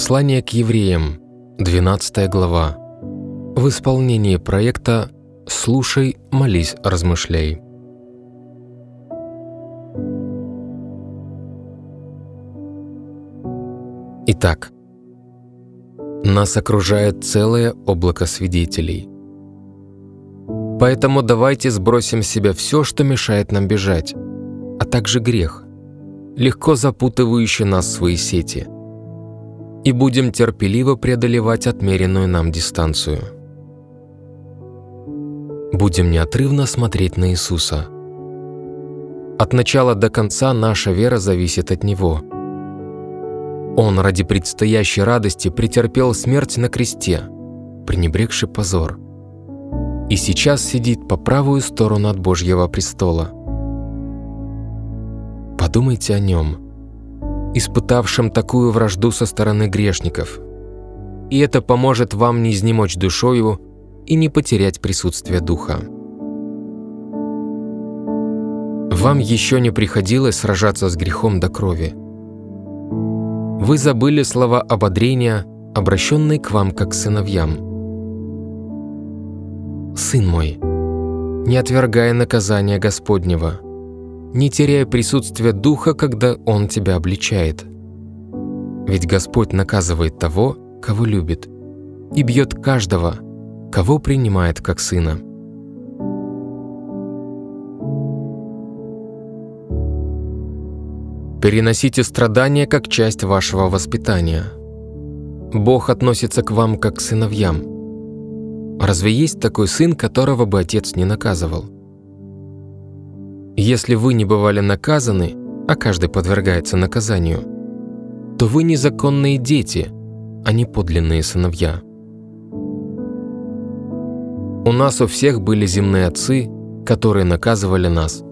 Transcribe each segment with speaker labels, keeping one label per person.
Speaker 1: Послание к евреям, 12 глава. В исполнении проекта «Слушай, молись, размышляй». Итак, нас окружает целое облако свидетелей. Поэтому давайте сбросим с себя все, что мешает нам бежать, а также грех, легко запутывающий нас в свои сети, и будем терпеливо преодолевать отмеренную нам дистанцию. Будем неотрывно смотреть на Иисуса. От начала до конца наша вера зависит от Него. Он ради предстоящей радости претерпел смерть на кресте, пренебрегший позор – и сейчас сидит по правую сторону от Божьего престола. Подумайте о нем, испытавшем такую вражду со стороны грешников. И это поможет вам не изнемочь душою и не потерять присутствие Духа. Вам еще не приходилось сражаться с грехом до крови. Вы забыли слова ободрения, обращенные к вам как сыновьям – Сын мой, не отвергая наказания Господнего, не теряя присутствия Духа, когда Он тебя обличает. Ведь Господь наказывает того, кого любит, и бьет каждого, кого принимает как сына. Переносите страдания как часть вашего воспитания. Бог относится к вам как к сыновьям – Разве есть такой сын, которого бы отец не наказывал? Если вы не бывали наказаны, а каждый подвергается наказанию, то вы незаконные дети, а не подлинные сыновья. У нас у всех были земные отцы, которые наказывали нас,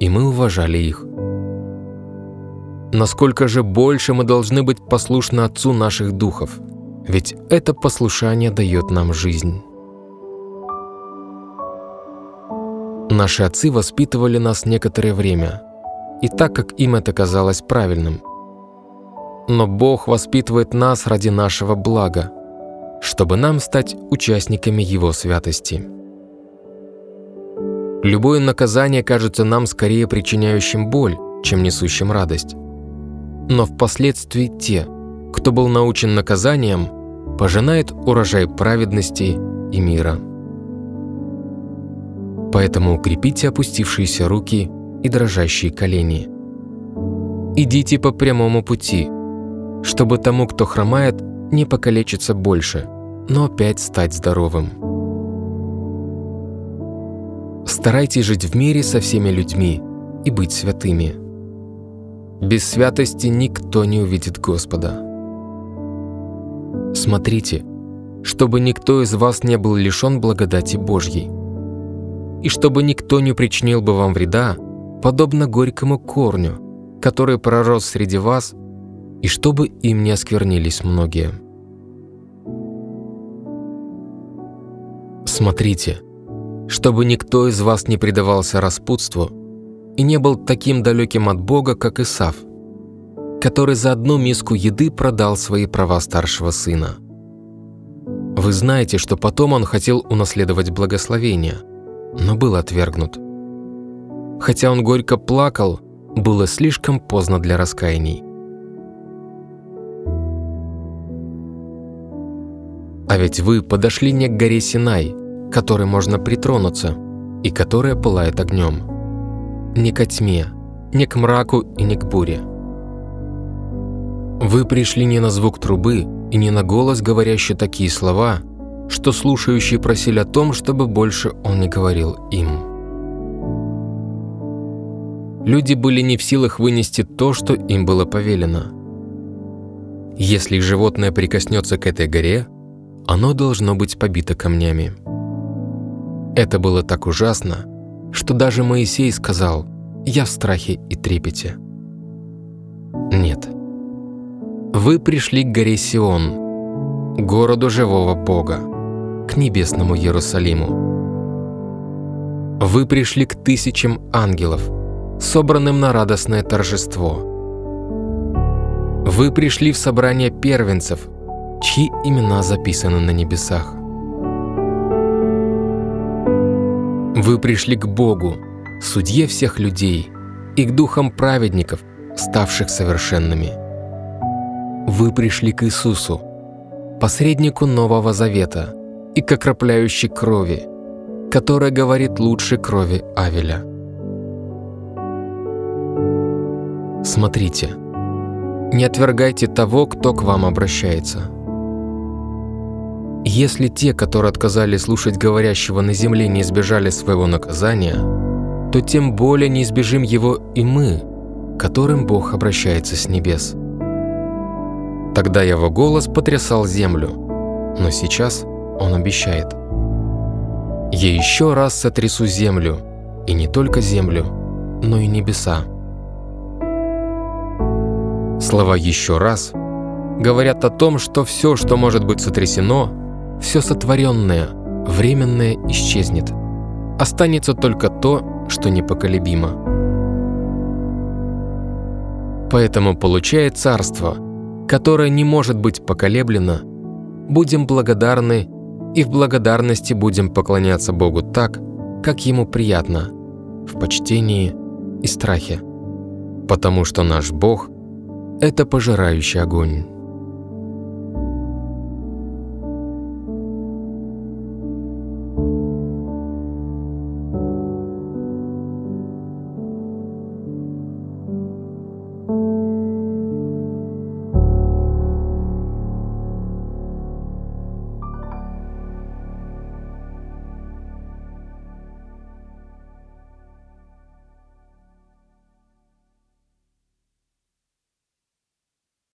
Speaker 1: и мы уважали их. Насколько же больше мы должны быть послушны Отцу наших духов, ведь это послушание дает нам жизнь. Наши отцы воспитывали нас некоторое время, и так как им это казалось правильным. Но Бог воспитывает нас ради нашего блага, чтобы нам стать участниками Его святости. Любое наказание кажется нам скорее причиняющим боль, чем несущим радость. Но впоследствии те, кто был научен наказанием, пожинает урожай праведности и мира. Поэтому укрепите опустившиеся руки и дрожащие колени. Идите по прямому пути, чтобы тому, кто хромает, не покалечиться больше, но опять стать здоровым. Старайтесь жить в мире со всеми людьми и быть святыми. Без святости никто не увидит Господа. Смотрите, чтобы никто из вас не был лишен благодати Божьей и чтобы никто не причинил бы вам вреда, подобно горькому корню, который пророс среди вас, и чтобы им не осквернились многие. Смотрите, чтобы никто из вас не предавался распутству и не был таким далеким от Бога, как Исав, который за одну миску еды продал свои права старшего сына. Вы знаете, что потом он хотел унаследовать благословение – но был отвергнут. Хотя он горько плакал, было слишком поздно для раскаяний. А ведь вы подошли не к горе Синай, которой можно притронуться, и которая пылает огнем. Не ко тьме, не к мраку и не к буре. Вы пришли не на звук трубы и не на голос, говорящий такие слова – что слушающие просили о том, чтобы больше он не говорил им. Люди были не в силах вынести то, что им было повелено. Если животное прикоснется к этой горе, оно должно быть побито камнями. Это было так ужасно, что даже Моисей сказал «Я в страхе и трепете». Нет. Вы пришли к горе Сион, городу живого Бога к небесному Иерусалиму. Вы пришли к тысячам ангелов, собранным на радостное торжество. Вы пришли в собрание первенцев, чьи имена записаны на небесах. Вы пришли к Богу, судье всех людей, и к духам праведников, ставших совершенными. Вы пришли к Иисусу, посреднику Нового Завета и к окропляющей крови, которая говорит лучше крови Авеля. Смотрите, не отвергайте того, кто к вам обращается. Если те, которые отказали слушать говорящего на земле, не избежали своего наказания, то тем более не избежим его и мы, которым Бог обращается с небес. Тогда его голос потрясал землю, но сейчас он обещает. «Я еще раз сотрясу землю, и не только землю, но и небеса». Слова «еще раз» говорят о том, что все, что может быть сотрясено, все сотворенное, временное исчезнет. Останется только то, что непоколебимо. Поэтому, получая царство, которое не может быть поколеблено, будем благодарны и в благодарности будем поклоняться Богу так, как Ему приятно, в почтении и страхе, потому что наш Бог – это пожирающий огонь.